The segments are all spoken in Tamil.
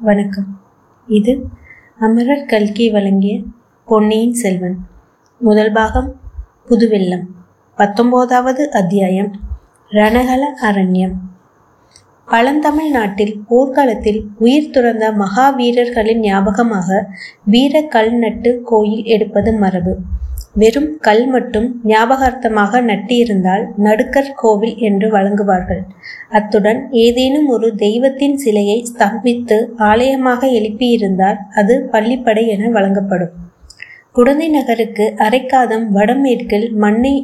வணக்கம். இது அமரர் கல்கி வழங்கிய பொன்னியின் செல்வன். முதல் பாகம் புதுவெள்ளம். பத்தொம்போதாவது அத்தியாயம் ரணகல அரண்யம். பழந்தமிழ் நாட்டில் போர்க்காலத்தில் உயிர் துறந்த மகாவீரர்களின் ஞாபகமாக வீர கல்நட்டு கோயில் எடுப்பது மரபு. வெறும் கல் மட்டும் ஞாபகார்த்தமாக நட்டியிருந்தால் நடுக்கர் கோவில் என்று வழங்குவார்கள். அத்துடன் ஏதேனும் ஒரு தெய்வத்தின் சிலையை ஸ்தம்பித்து ஆலயமாக எழுப்பியிருந்தால் அது பள்ளிப்படை என வழங்கப்படும். குடந்தை நகருக்கு அரைக்காதம் வடமேற்கில் மண்ணை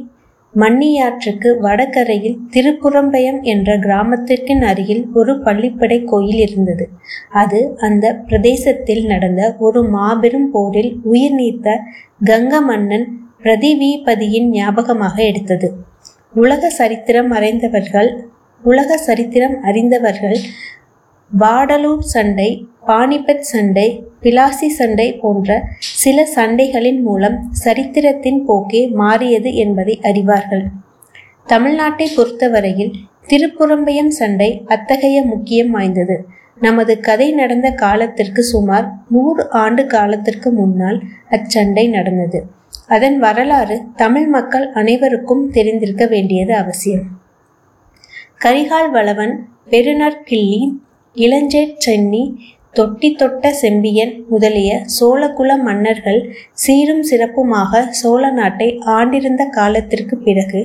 மண்ணியாற்றுக்கு வடகரையில் திருப்புறம்பயம் என்ற கிராமத்திற்கின் அருகில் ஒரு பள்ளிப்படை கோயில் இருந்தது. அது அந்த பிரதேசத்தில் நடந்த ஒரு மாபெரும் போரில் உயிர் நீத்த கங்க மன்னன் பிரதிவிபதியின் ஞாபகமாக எடுத்தது. உலக சரித்திரம் அறிந்தவர்கள் உலக சரித்திரம் அறிந்தவர்கள் வாடலூர் சண்டை பானிபத் சண்டை பிலாசி சண்டை போன்ற சில சண்டைகளின் மூலம் சரித்திரத்தின் போக்கே மாறியது என்பதை அறிவார்கள். தமிழ்நாட்டை பொறுத்தவரையில் திருப்புறம்பயம் சண்டை அத்தகைய முக்கியம் வாய்ந்தது. நமது கதை நடந்த காலத்திற்கு சுமார் நூறு ஆண்டு காலத்திற்கு முன்னால் அச்சண்டை நடந்தது. அதன் வரலாறு தமிழ் மக்கள் அனைவருக்கும் தெரிந்திருக்க வேண்டியது அவசியம். கரிகால் வளவன் பெருநற்கிள்ளி இளஞ்சேட் சென்னி தொட்டி தொட்ட செம்பியன் முதலிய சோழகுல மன்னர்கள் சீரும் சிறப்புமாக சோழ நாட்டை ஆண்டிருந்த காலத்திற்கு பிறகு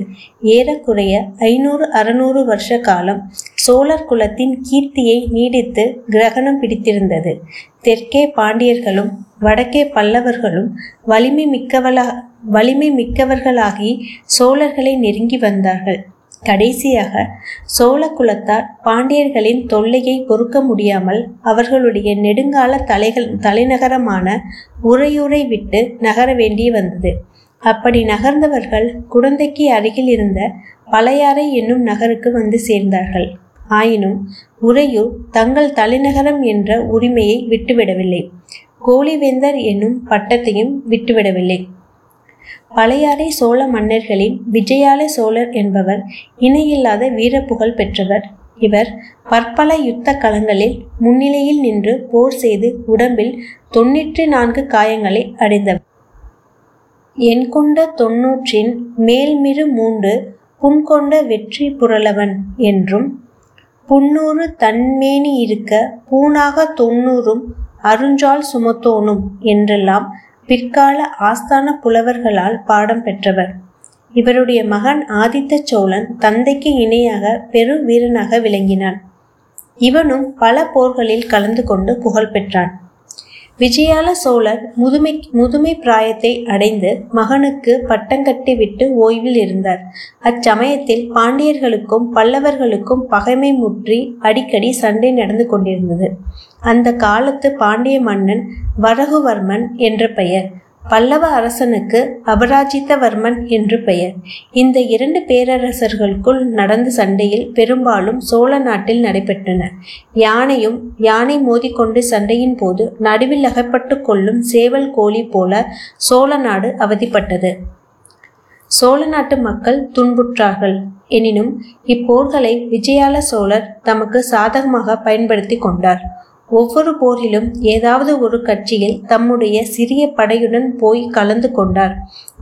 ஏறக்குறைய ஐநூறு அறுநூறு வருஷ காலம் சோழர் குலத்தின் கீர்த்தியை நீடித்து கிரகணம் பிடித்திருந்தது. தெற்கே பாண்டியர்களும் வடக்கே பல்லவர்களும் வலிமை மிக்கவளா வலிமை மிக்கவர்களாகி சோழர்களை நெருங்கி வந்தார்கள். கடைசியாக சோழ குலத்தார் பாண்டியர்களின் தொல்லையை பொறுக்க முடியாமல் அவர்களுடைய நெடுங்கால தலைகள் தலைநகரமான உறையூரை விட்டு நகர வேண்டி வந்தது. அப்படி நகர்ந்தவர்கள் குடந்தைக்கு அருகில் இருந்த பழையாறை என்னும் நகருக்கு வந்து சேர்ந்தார்கள். ஆயினும் உறையூர் தங்கள் தலைநகரம் என்ற உரிமையை விட்டுவிடவில்லை. கோலிவேந்தர் என்னும் பட்டத்தையும் விட்டுவிடவில்லை. பழையாறை சோழ மன்னர்களின் விஜயால சோழர் என்பவர் இணையில்லாத வீரப்புகழ் பெற்றவர். இவர் பற்பல யுத்த களங்களில் முன்னிலையில் நின்று போர் செய்து உடம்பில் தொன்னூற்றி நான்கு காயங்களை அடைந்தவர். என் கொண்ட தொன்னூற்றின் மேல்மிரு மூன்று புன்கொண்ட வெற்றி புரளவன் என்றும் புன்னூறு தன்மேனி இருக்க பூணாக தொன்னூறும் அருஞ்சால் சுமத்தோனும் என்றெல்லாம் பிற்கால ஆஸ்தான புலவர்களால் பாடம் பெற்றவர். இவருடைய மகன் ஆதித்த சோழன் தந்தைக்கு இணையாக பெரு வீரனாக விளங்கினான். இவனும் பல போர்களில் கலந்து கொண்டு புகழ் பெற்றான். விஜயால சோழர் முதுமை முதுமை பிராயத்தை அடைந்து மகனுக்கு பட்டங்கட்டி விட்டு ஓய்வில் இருந்தார். அச்சமயத்தில் பாண்டியர்களுக்கும் பல்லவர்களுக்கும் பகைமை முற்றி அடிக்கடி சண்டை நடந்து கொண்டிருந்தது. அந்த காலத்து பாண்டிய மன்னன் வரகுவர்மன் என்ற பெயர். பல்லவ அரசனுக்கு அபராஜித்தவர்மன் என்று பெயர். இந்த இரண்டு பேரரசர்களுக்குள் நடந்த சண்டையில் பெரும்பாலும் சோழ நாட்டில் நடைபெற்றன. யானையும் யானை மோதிக்கொண்டு சண்டையின் போது நடுவில் அகப்பட்டு கொள்ளும் சேவல் கோழி போல சோழ நாடு அவதிப்பட்டது. சோழ நாட்டு மக்கள் துன்புற்றார்கள். எனினும் இப்போர்களை விஜயால சோழர் தமக்கு சாதகமாக பயன்படுத்தி கொண்டார். ஒவ்வொரு போரிலும் ஏதாவது ஒரு கட்சியில் தம்முடைய சிறிய படையுடன் போய் கலந்து கொண்டார்.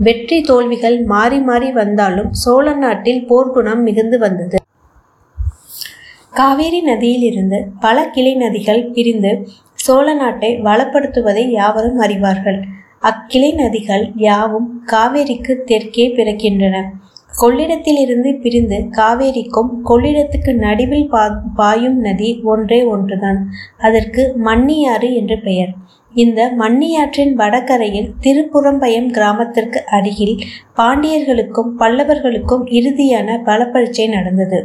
வெற்றி தோல்விகள் மாறி மாறி வந்தாலும் சோழ நாட்டில் போர்க்குணம் மிகுந்து வந்தது. காவேரி நதியிலிருந்து பல கிளை நதிகள் பிரிந்து சோழ நாட்டை வளப்படுத்துவதை யாவரும் அறிவார்கள். அக்கிளை நதிகள் யாவும் காவேரிக்கு தெற்கே பிறக்கின்றன. கொள்ளிடத்திலிருந்து பிரிந்து காவேரிக்கும் கொள்ளிடத்துக்கு நடுவில் பா பாயும் நதி ஒன்றே ஒன்றுதான். அதற்கு மன்னியாறு என்று பெயர். இந்த மன்னியாற்றின் வடகரையில் திருப்புறம்பயம் கிராமத்திற்கு அருகில் பாண்டியர்களுக்கும் பல்லவர்களுக்கும் இறுதியான பலப்பரீட்சை நடந்தது.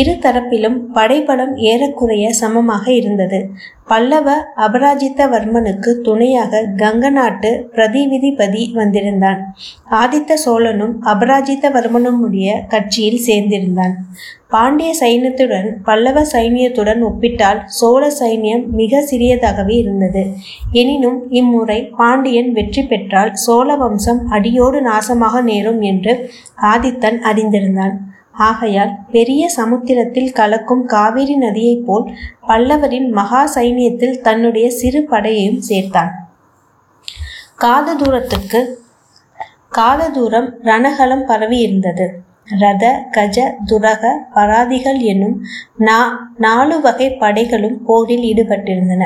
இரு தரப்பிலும் படைபலம் ஏறக்குறைய சமமாக இருந்தது. பல்லவ அபராஜித்தவர்மனுக்கு துணையாக கங்க நாட்டு பிரதிவிதிபதி வந்திருந்தான். ஆதித்த சோழனும் அபராஜித்தவர்மனுடைய கட்சியில் சேர்ந்திருந்தான். பாண்டிய சைன்யத்துடன் பல்லவ சைனியத்துடன் ஒப்பிட்டால் சோழ சைன்யம் மிக சிறியதாகவே இருந்தது. எனினும் இம்முறை பாண்டியன் வெற்றி பெற்றால் சோழ வம்சம் அடியோடு நாசமாக நேரும் என்று ஆதித்தன் அறிந்திருந்தான். ஆகையால் பெரிய சமுத்திரத்தில் கலக்கும் காவிரி நதியைப் போல் பல்லவரின் மகா சைனியத்தில் தன்னுடைய சிறு படையையும் சேர்த்தான். காத தூரத்துக்கு காத தூரம் ரணகலம் பரவி இருந்தது ரத கஜ துரக பராதிகள் என்னும் நா நாலு வகை படைகளும் போரில் ஈடுபட்டிருந்தன.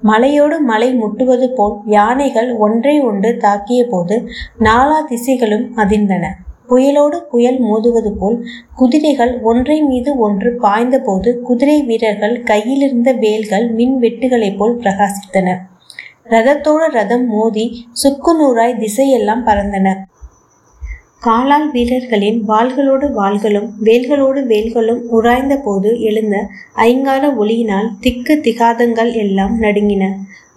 மலையோடு மலை முட்டுவது போல் யானைகள் ஒன்றை ஒன்று தாக்கிய போது நாலா திசைகளும் அதிர்ந்தன. புயலோடு புயல் மோதுவது போல் குதிரைகள் ஒன்றை மீது ஒன்று பாய்ந்தபோது குதிரை வீரர்கள் கையிலிருந்த வேல்கள் மின் வெட்டுகளைப் போல் பிரகாசித்தன. ரதத்தோடு ரதம் மோதி சுக்குநூறாய் திசையெல்லாம் பறந்தன. காலால் வீரர்களின் வாள்களோடு வாள்களும் வேல்களோடு வேல்களும் உராய்ந்த போது எழுந்த ஐங்கார ஒளியினால் திக்கு திகாதங்கள் எல்லாம் நடுங்கின.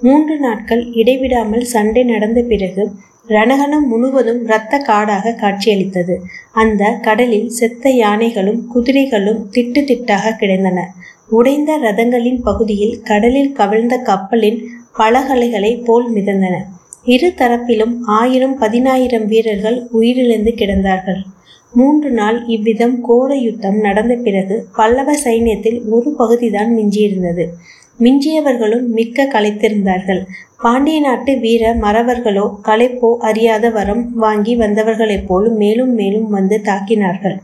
மூன்று நாட்கள் இடைவிடாமல் சண்டை நடந்த பிறகு ரணகணம் முழுவதும் இரத்த காடாக காட்சியளித்தது. அந்த கடலில் செத்த யானைகளும் குதிரைகளும் திட்டு திட்டாக கிடந்தன. உடைந்த ரதங்களின் பகுதியில் கடலில் கவிழ்ந்த கப்பலின் பலகலைகளை போல் மிதந்தன. இரு தரப்பிலும் ஆயிரம் பதினாயிரம் வீரர்கள் உயிரிழந்து கிடந்தார்கள். மூன்று நாள் இவ்விதம் கோர யுத்தம் நடந்த பிறகு பல்லவ சைன்யத்தில் ஒரு பகுதிதான் மிஞ்சியிருந்தது. மிஞ்சியவர்களும் மிக்க களைத்திருந்தார்கள். பாண்டிய நாட்டு வீர மறவர்களோ களைப்போ அறியாத வரம் வாங்கி வந்தவர்களைப் போல் மேலும் மேலும் வந்து தாக்கினார்கள்.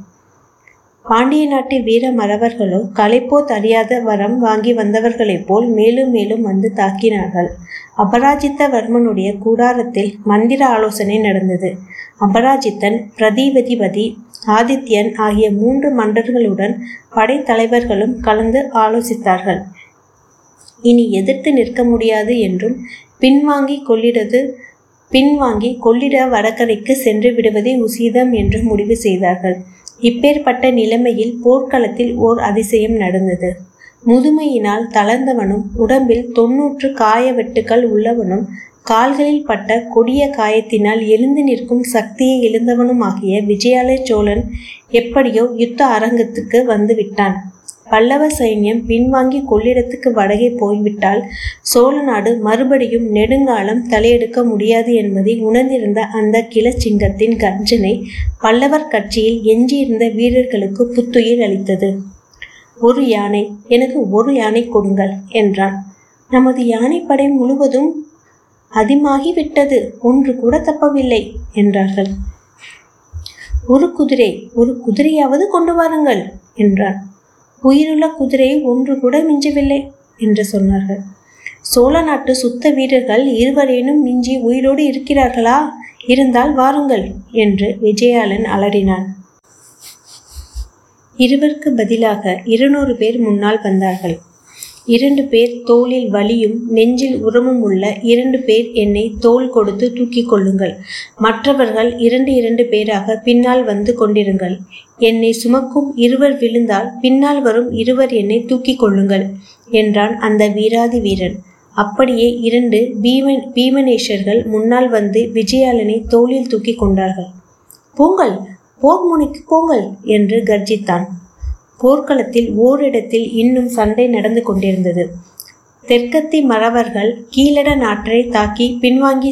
பாண்டிய நாட்டு வீர மறவர்களோ களைப்போ அறியாத வரம் வாங்கி வந்தவர்களைப் போல் மேலும் மேலும் வந்து தாக்கினார்கள். அபராஜித்தவர்மனுடைய கூடாரத்தில் மந்திர ஆலோசனை நடந்தது. அபராஜித்தன் பிரதிபதிபதி ஆதித்யன் ஆகிய மூன்று மன்னர்களுடன் படைத்தலைவர்களும் கலந்து ஆலோசித்தார்கள். இனி எதிர்த்து நிற்க முடியாது என்றும் பின்வாங்கி கொள்ளிடது பின்வாங்கி கொள்ளிட வடகரைக்கு சென்று விடுவதே உசிதம் என்று முடிவு செய்தார்கள். இப்பேற்பட்ட நிலைமையில் போர்க்களத்தில் ஓர் அதிசயம் நடந்தது. முதுமையினால் தளர்ந்தவனும் உடம்பில் தொன்னூற்று காய வெட்டுக்கள் உள்ளவனும் கால்களில் பட்ட கொடிய காயத்தினால் எழுந்து நிற்கும் சக்தியை இழந்தவனுமாகிய விஜயாலய சோழன் எப்படியோ யுத்த அரங்கத்துக்கு வந்துவிட்டான் பல்லவ சைன்யம் பின்வாங்கி கொள்ளிடத்துக்கு வடகே போய்விட்டால் சோழ நாடு மறுபடியும் நெடுங்காலம் தலையெடுக்க முடியாது என்பதை உணர்ந்திருந்த அந்த கிளச்சிங்கத்தின் கர்ஜனை பல்லவர் கட்சியில் எஞ்சியிருந்த வீரர்களுக்கு புத்துயிர் அளித்தது. ஒரு யானை எனக்கு ஒரு யானை கொடுங்கள் என்றான். நமது யானைப்படை முழுவதும் அதிகமாகிவிட்டது ஒன்று கூட தப்பவில்லை என்றார்கள். ஒரு குதிரை ஒரு குதிரையாவது கொண்டு வாருங்கள் என்றான். உயிருள்ள குதிரை ஒன்று கூட மிஞ்சவில்லை என்று சொன்னார்கள். சோழ நாட்டு சுத்த வீரர்கள் இருவரேனும் மிஞ்சி உயிரோடு இருக்கிறார்களா? இருந்தால் வாருங்கள் என்று விஜயாலன் அலறினான். இருவருக்கு பதிலாக இருநூறு பேர் முன்னால் வந்தார்கள். இரண்டு பேர் தோளில் வலியும் நெஞ்சில் உரமும் உள்ள இரண்டு பேர் என்னை தோல் கொடுத்து தூக்கிக் கொள்ளுங்கள். மற்றவர்கள் இரண்டு இரண்டு பேராக பின்னால் வந்து கொண்டிருங்கள். என்னை சுமக்கும் இருவர் விழுந்தால் பின்னால் வரும் இருவர் என்னை தூக்கிக் கொள்ளுங்கள் என்றான் அந்த வீராதி வீரன். அப்படியே இரண்டு பீமன் பீமனேஷர்கள் முன்னால் வந்து விஜயாலனை தோளில் தூக்கி கொண்டார்கள். போங்கள் போர் முனைக்கு போங்கள் என்று கர்ஜித்தான். போர்க்களத்தில் ஓரிடத்தில் இன்னும் சண்டை நடந்து கொண்டிருந்தது. தெற்கத்தி மறவர்கள் கீழட நாற்றை தாக்கி பின்வாங்கி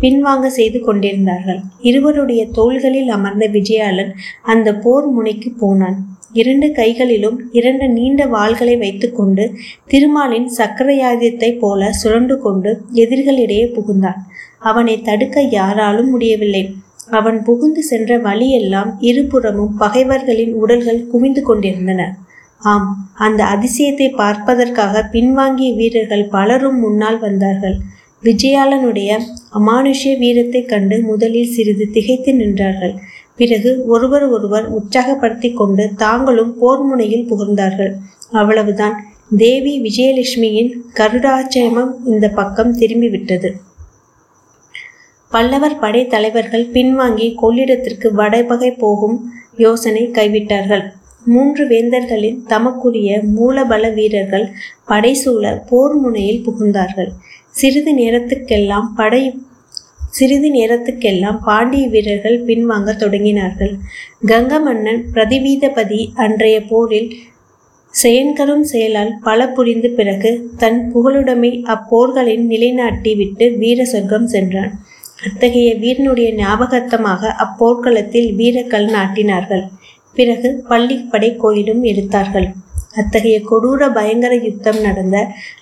பின்வாங்க செய்து கொண்டிருந்தார்கள். இருவருடைய தோள்களில் அமர்ந்த விஜயாலன் அந்த போர் முனைக்கு போனான். இரண்டு கைகளிலும் இரண்டு நீண்ட வாள்களை வைத்துக்கொண்டு திருமாலின் சக்கரையாயுதத்தைப் போல சுழண்டு கொண்டு எதிரிகளிடையே புகுந்தான். அவனை தடுக்க யாராலும் முடியவில்லை. அவன் புகுந்து சென்ற வழியெல்லாம் இருபுறமும் பகைவர்களின் உடல்கள் குவிந்து கொண்டிருந்தன. ஆம் அந்த அதிசயத்தை பார்ப்பதற்காக பின்வாங்கிய வீரர்கள் பலரும் முன்னால் வந்தார்கள். விஜயாளனுடைய அமானுஷ்ய வீரத்தை கண்டு முதலில் சிறிது திகைத்து நின்றார்கள். பிறகு ஒருவர் ஒருவர் உற்சாகப்படுத்தி கொண்டு தாங்களும் போர் முனையில் புகழ்ந்தார்கள் அவ்வளவுதான். தேவி விஜயலட்சுமியின் கருடாச்சயமம் இந்த பக்கம் திரும்பிவிட்டது. பல்லவர் படைத்தலைவர்கள் பின்வாங்கி கொள்ளிடத்திற்கு வடபகை போகும் யோசனை கைவிட்டார்கள். மூன்று வேந்தர்களின் தமக்குரிய மூலபல வீரர்கள் படைசூழ போர் முனையில் புகுந்தார்கள். சிறிது நேரத்துக்கெல்லாம் படை சிறிது நேரத்துக்கெல்லாம் பாண்டிய வீரர்கள் பின்வாங்க தொடங்கினார்கள். கங்க மன்னன் பிரதிவீதபதி அன்றைய போரில் செயன்கரும் செயலால் பல புரிந்து பிறகு தன் புகழுடைமை அப்போர்களின் நிலைநாட்டி விட்டு வீர சொர்க்கம் சென்றான். அத்தகைய வீரனுடைய ஞாபகார்த்தமாக அப்போர்க்களத்தில் வீரக்கல் நாட்டினார்கள். பிறகு பள்ளிப்படை கோயிலும் எடுத்தார்கள். அத்தகைய கொடூர பயங்கர யுத்தம் நடந்த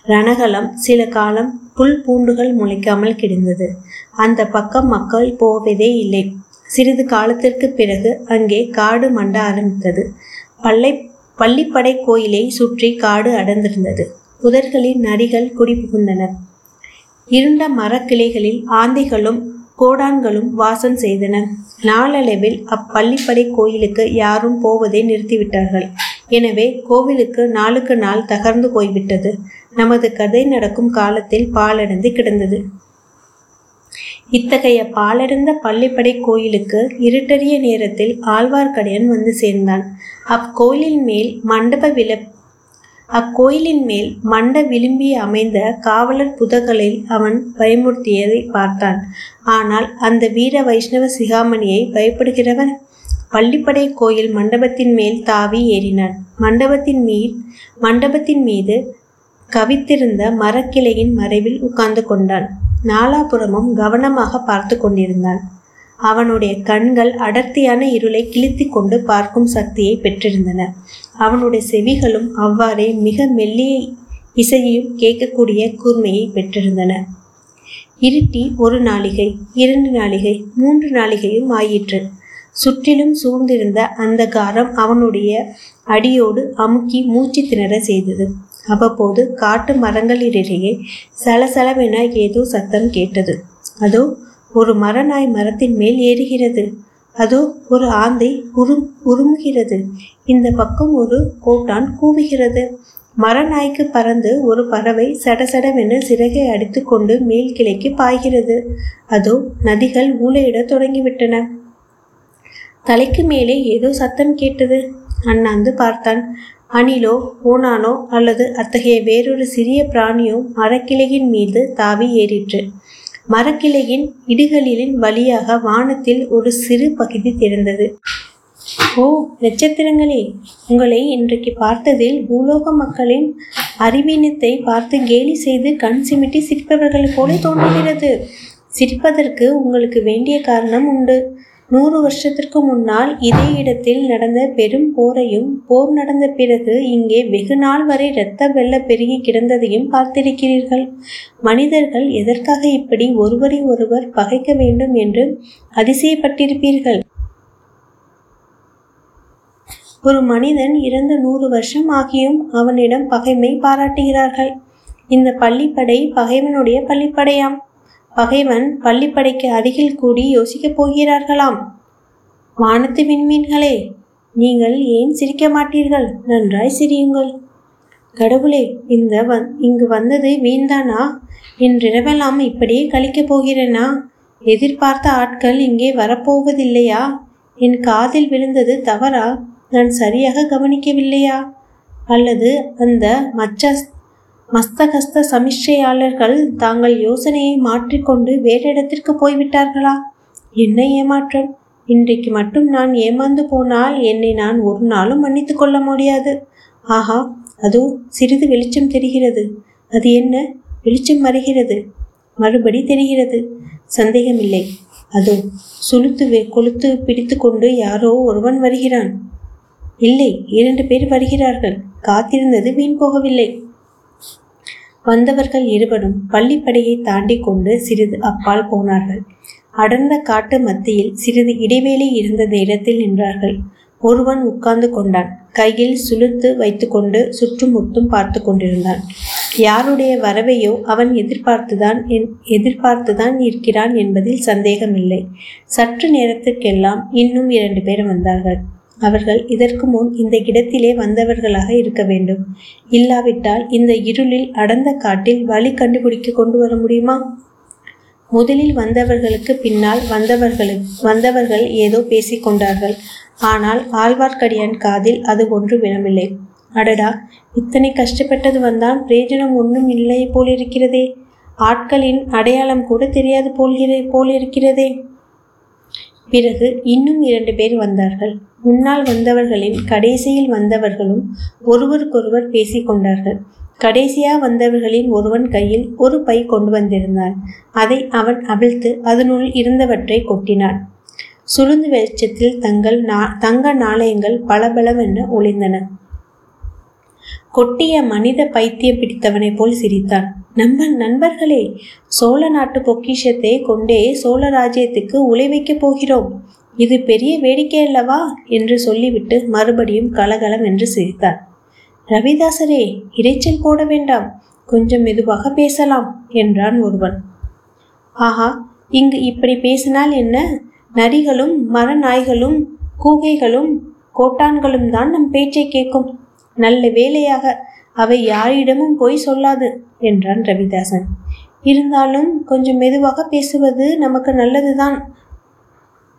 ரணகலம் சில காலம் புல் பூண்டுகள் முளைக்காமல் கிடந்தது. அந்த பக்கம் மக்கள் போவதே இல்லை. சிறிது காலத்திற்கு பிறகு அங்கே காடு மண்ட ஆரம்பித்தது. பள்ளை பள்ளிப்படை கோயிலை சுற்றி காடு அடர்ந்திருந்தது. புதர்களில் நரிகள் குடிபுகுந்தன. இருண்ட மரக்கிளைகளில் ஆந்தைகளும் கோடான்களும் வாசம் செய்தன. நாளளவில் அப்பள்ளிப்படை கோயிலுக்கு யாரும் போவதை நிறுத்திவிட்டார்கள். எனவே கோவிலுக்கு நாளுக்கு நாள் தகர்ந்து போய்விட்டது. நமது கதை நடக்கும் காலத்தில் பாலடைந்து கிடந்தது. இத்தகைய பாலடைந்த பள்ளிப்படை கோயிலுக்கு இருட்டறிய நேரத்தில் ஆழ்வார்க்கடியான் வந்து சேர்ந்தான். அக்கோயிலின் மேல் மண்டப வில அக்கோயிலின் மேல் மண்ட விளிம்பி அமைந்த காவலர் புதகளில் அவன் பயமுறுத்தியதை பார்த்தான். ஆனால் அந்த வீர வைஷ்ணவ சிகாமணியை பயப்படுகிறவன் பள்ளிப்படை கோயில் மண்டபத்தின் மேல் தாவி ஏறினான். மண்டபத்தின் மீது மண்டபத்தின் மீது கவித்திருந்த மரக்கிளையின் மறைவில் உட்கார்ந்து கொண்டான். நாலாபுறமும் கவனமாக பார்த்து கொண்டிருந்தான். அவனுடைய கண்கள் அடர்த்தியான இருளை கிழித்தி கொண்டு பார்க்கும் சக்தியை பெற்றிருந்தன. அவனுடைய செவிகளும் அவ்வாறே மிக மெல்லிய இசையையும் கேட்கக்கூடிய கூர்மையை பெற்றிருந்தன. இருட்டி ஒரு நாளிகை இரண்டு நாளிகை மூன்று நாளிகையும் ஆயிற்று. சுற்றிலும் சூழ்ந்திருந்த அந்த காரம் அவனுடைய அடியோடு அமுக்கி மூச்சு திணற செய்தது. அவ்வப்போது காட்டு மரங்களிடையே சலசலவென ஏதோ சத்தம் கேட்டது. அதோ ஒரு மரநாய் மரத்தின் மேல் ஏறுகிறது. அதோ ஒரு ஆந்தை உரு உருமுகிறது. இந்த பக்கம் ஒரு கோட்டான் கூவுகிறது. மரநாய்க்கு பறந்து ஒரு பறவை சடசடவென சிறகை அடித்துக்கொண்டு மேல் கிளைக்கு பாய்கிறது. அதோ நதிகள் ஊழையிட தொடங்கிவிட்டன. தலைக்கு மேலே ஏதோ சத்தம் கேட்டது. அண்ணாந்து பார்த்தான். அணிலோ ஓனானோ அல்லது அத்தகைய வேறொரு சிறிய பிராணியோ மரக்கிளையின் மீது தாவி ஏறிற்று. மரக்கிளையின் இடுகளின் வழியாக வானத்தில் ஒரு சிறு பகுதி திறந்தது. ஓ நட்சத்திரங்களே உங்களை இன்றைக்கு பார்த்ததில் பூலோக மக்களின் அறிவீனத்தை பார்த்து கேலி செய்து கண் சிமிட்டி சிரிப்பவர்கள் போல தோன்றுகிறது. சிரிப்பதற்கு உங்களுக்கு வேண்டிய காரணம் உண்டு. நூறு வருஷத்திற்கு முன்னால் இதே இடத்தில் நடந்த பெரும் போரையும் போர் நடந்த பிறகு இங்கே வெகு நாள் வரை இரத்த வெள்ள பெருகி கிடந்ததையும் பார்த்திருக்கிறீர்கள். மனிதர்கள் எதற்காக இப்படி ஒருவரை ஒருவர் பகைக்க வேண்டும் என்று அதிசயப்பட்டிருப்பீர்கள்? ஒரு மனிதன் இறந்த நூறு வருஷம் ஆகியும் அவனிடம் பகைமை பாராட்டுகிறார்கள். இந்த பள்ளிப்படை பகைவனுடைய பள்ளிப்படையாம். பகைவன் பள்ளிப்படைக்கு அருகில் கூடி யோசிக்கப் போகிறார்களாம். வானத்து விண்மீன்களே நீங்கள் ஏன் சிரிக்க மாட்டீர்கள்? நன்றாய் சிரியுங்கள். கடவுளே இந்த வந் இங்கு வந்தது வீண்தானா? இன்றிரவெல்லாம் இப்படியே கழிக்கப் போகிறேனா? எதிர்பார்த்த ஆட்கள் இங்கே வரப்போவதில்லையா? என் காதில் விழுந்தது தவறா? நான் சரியாக கவனிக்கவில்லையா? அல்லது அந்த மச்ச மஸ்தகஸ்த சமிஷ்டையாளர்கள் தாங்கள் யோசனையை மாற்றிக்கொண்டு வேறு இடத்திற்கு போய்விட்டார்களா? என்ன ஏமாற்றம். இன்றைக்கு மட்டும் நான் ஏமாந்து போனால் என்னை நான் ஒரு நாளும் மன்னித்து கொள்ள முடியாது. ஆஹா அதோ சிறிது வெளிச்சம் தெரிகிறது. அது என்ன? வெளிச்சம் வருகிறது மறுபடி தெரிகிறது. சந்தேகமில்லை. அதோ சுளுத்து கொளுத்து பிடித்து கொண்டு யாரோ ஒருவன் வருகிறான். இல்லை இரண்டு பேர் வருகிறார்கள். காத்திருந்தது வீண் போகவில்லை. வந்தவர்கள் இருவரும் பள்ளிப்படையை தாண்டி கொண்டு சிறிது அப்பால் போனார்கள். அடர்ந்த காட்டு மத்தியில் சிறிது இடைவேளை இருந்த இடத்தில் நின்றார்கள். ஒருவன் உட்கார்ந்து கொண்டான். கையில் சுளுத்து வைத்துக்கொண்டு சுற்றுமுற்றும் பார்த்து கொண்டிருந்தான். யாருடைய வரவையோ அவன் எதிர்பார்த்துதான் எதிர்பார்த்துதான் இருக்கிறான் என்பதில் சந்தேகமில்லை. சற்று நேரத்துக்கெல்லாம் இன்னும் இரண்டு பேர் வந்தார்கள். அவர்கள் இதற்கு முன் இந்த இடத்திலே வந்தவர்களாக இருக்க வேண்டும். இல்லாவிட்டால் இந்த இருளில் அடர்ந்த காட்டில் வழி கண்டுபிடிக்க கொண்டு வர முடியுமா? முதலில் வந்தவர்களுக்கு பின்னால் வந்தவர்களுக்கு வந்தவர்கள் ஏதோ பேசிக்கொண்டார்கள் ஆனால் ஆழ்வார்க்கடியான் காதில் அது ஒன்று விழவில்லை. அடடா இத்தனை கஷ்டப்பட்டது வந்தான் பிரயோஜனம் ஒன்றும் இல்லை போலிருக்கிறதே. ஆட்களின் அடையாளம் கூட தெரியாது போல்கிற போலிருக்கிறதே. பிறகு இன்னும் இரண்டு பேர் வந்தார்கள். முன்னால் வந்தவர்களின் கடைசியில் வந்தவர்களும் ஒருவருக்கொருவர் பேசிக்கொண்டார்கள் கடைசியா வந்தவர்களின் ஒருவன் கையில் ஒரு பை கொண்டு வந்திருந்தான். அதை அவன் அவிழ்த்து அதனுள் இருந்தவற்றை கொட்டினான். சுளுந்து வெளிச்சத்தில் தங்கள் நா தங்க நாணயங்கள் பளபளவென ஒளிந்தன. கொட்டிய மனித பைத்தியம் பிடித்தவனைப் போல் சிரித்தான். நம்ம நண்பர்களே சோழ நாட்டு பொக்கிஷத்தை கொண்டே சோழ ராஜ்யத்துக்கு உலை வைக்கப் போகிறோம். இது பெரிய வேடிக்கை அல்லவா? என்று சொல்லிவிட்டு மறுபடியும் கலகலம் என்று சிரித்தார். ரவிதாசரே இரைச்சல் போட வேண்டாம். கொஞ்சம் மெதுவாக பேசலாம் என்றான் ஒருவன். ஆஹா இங்கு இப்படி பேசினால் என்ன? நரிகளும் மரநாய்களும் கூகைகளும் கோட்டான்களும் தான் நம் பேச்சை கேட்கும். நல்ல வேலையாக அவை யாரிடமும் போய் சொல்லாது. என்றான் ரவிதாசன். இருந்தாலும் கொஞ்சம் மெதுவாக பேசுவது நமக்கு நல்லதுதான்.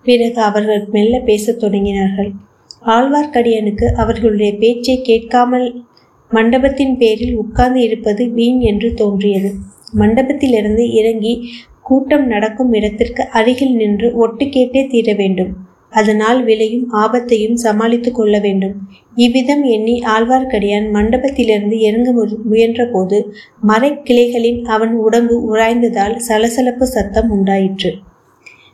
பிறகு அவர்கள் மெல்ல பேசத் தொடங்கினார்கள். ஆழ்வார்க்கடியனுக்கு அவர்களுடைய பேச்சை கேட்காமல் மண்டபத்தின் பேரில் உட்கார்ந்து இருப்பது வீண் என்று தோன்றியது. மண்டபத்திலிருந்து இறங்கி கூட்டம் நடக்கும் இடத்திற்கு அருகில் நின்று ஒட்டு கேட்டே தீர வேண்டும். அதனால் விளையும் ஆபத்தையும் சமாளித்து கொள்ள வேண்டும். இவ்விதம் எண்ணி ஆழ்வார்க்கடியான் மண்டபத்திலிருந்து இறங்க முயன்றபோது மரக்கிளைகளின் அவன் உடம்பு உராய்ந்ததால் சலசலப்பு சத்தம் உண்டாயிற்று.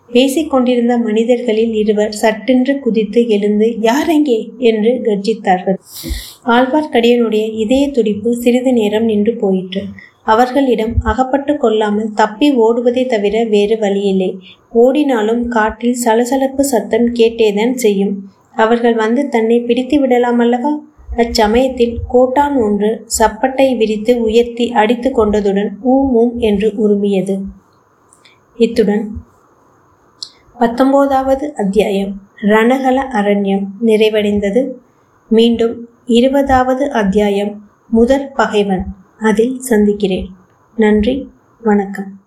பேசிக் கொண்டிருந்த மனிதர்களில் இருவர் சட்டென்று குதித்து எழுந்து யார் எங்கே என்று கர்ஜித்தார்கள். ஆழ்வார்க்கடியனுடைய இதய துடிப்பு சிறிது நேரம் நின்று போயிற்று. அவர்களிடம் அகப்பட்டு கொள்ளாமல் தப்பி ஓடுவதை தவிர வேறு வழியில்லை. ஓடினாலும் காற்றில் சலசலப்பு சத்தம் கேட்டேதான் செய்யும். அவர்கள் வந்து தன்னை பிடித்து விடலாம் அல்லவா? அச்சமயத்தில் கோட்டான் ஒன்று சப்பட்டை விரித்து உயர்த்தி அடித்து கொண்டதுடன் ஊம் ஊம் என்று உருமியது. இத்துடன் பத்தொன்பதாவது அத்தியாயம் ரணகல அரண்யம் நிறைவடைந்தது. மீண்டும் இருபதாவது அத்தியாயம் முதற் பகைவன். அதில் சந்திக்கிறேன். நன்றி. வணக்கம்.